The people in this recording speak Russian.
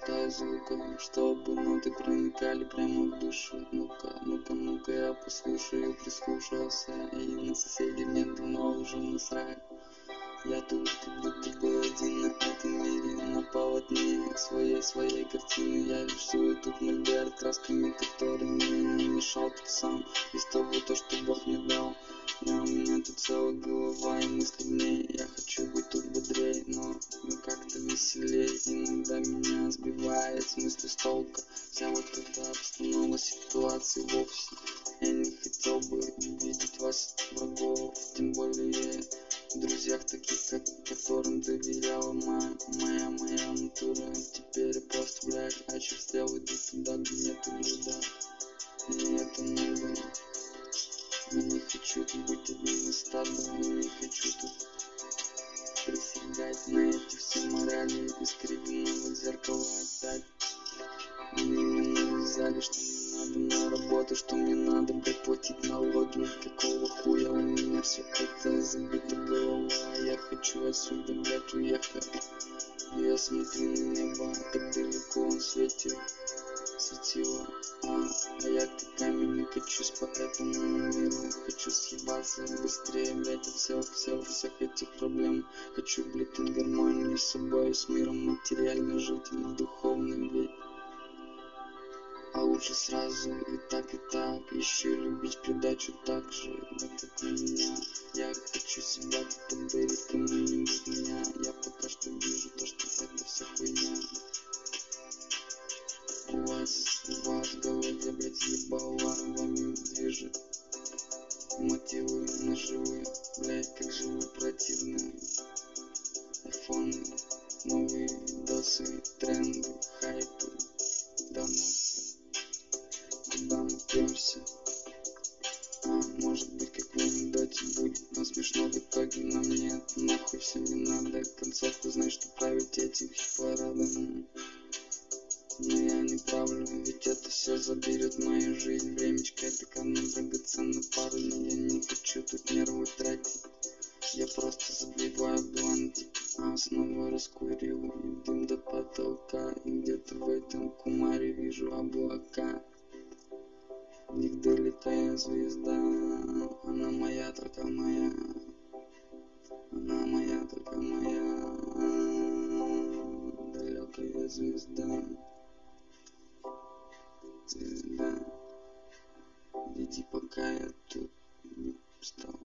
листаю звуками Чтобы ноты проникали прямо в душу. Ну-ка, ну-ка, ну-ка, я послушаю, прислушался И на соседей мне давно уже насрать. Я тут как будто бы один на этом мире На полотне своей, своей картины. Я рисую тут мольберт красками, которыми мешал тут сам Из того, то, что Бог мне дал Я у меня тут целая голова и мысли в ней. Я с мысли с толка Вся вот эта обстановка ситуации вовсе. Я не хотел бы видеть вас врагов. Тем более в друзьях таких, как, которым доверяла моя, моя, моя натура. Теперь просто, блядь, очерствел, иду туда, где нету льда Мне это надо. Я не хочу быть работу Что мне надо, блядь, платить налоги. Какого хуя у меня все это забито голова. Я хочу отсюда, блядь, уехать. Я смотрю на небо, как далеко он светит. Светило, а, а я как камень не качусь по этому миру Хочу съебаться быстрее, блядь, от всех, всех, всех этих проблем. Хочу, блядь, гармонии с собой, с миром материально жить и духовно, блядь а лучше сразу и так и так. Еще любить придачу так же. Да как меня я хочу себя тут подарить кому-нибудь меня. Я пока что вижу то что это вся хуйня. У вас у вас в голове блять ебала вами движет. Мотивы наживы блять как же вы противные айфоны новые видосы тренды но я не правлю ведь это все заберет мою жизнь времечко это ко мне драгоценный парень я не хочу тут нервы тратить я просто забиваю блантик а снова раскурил и дым до потолка и где-то в этом кумаре вижу облака них долетает звезда веди пока я тут не встал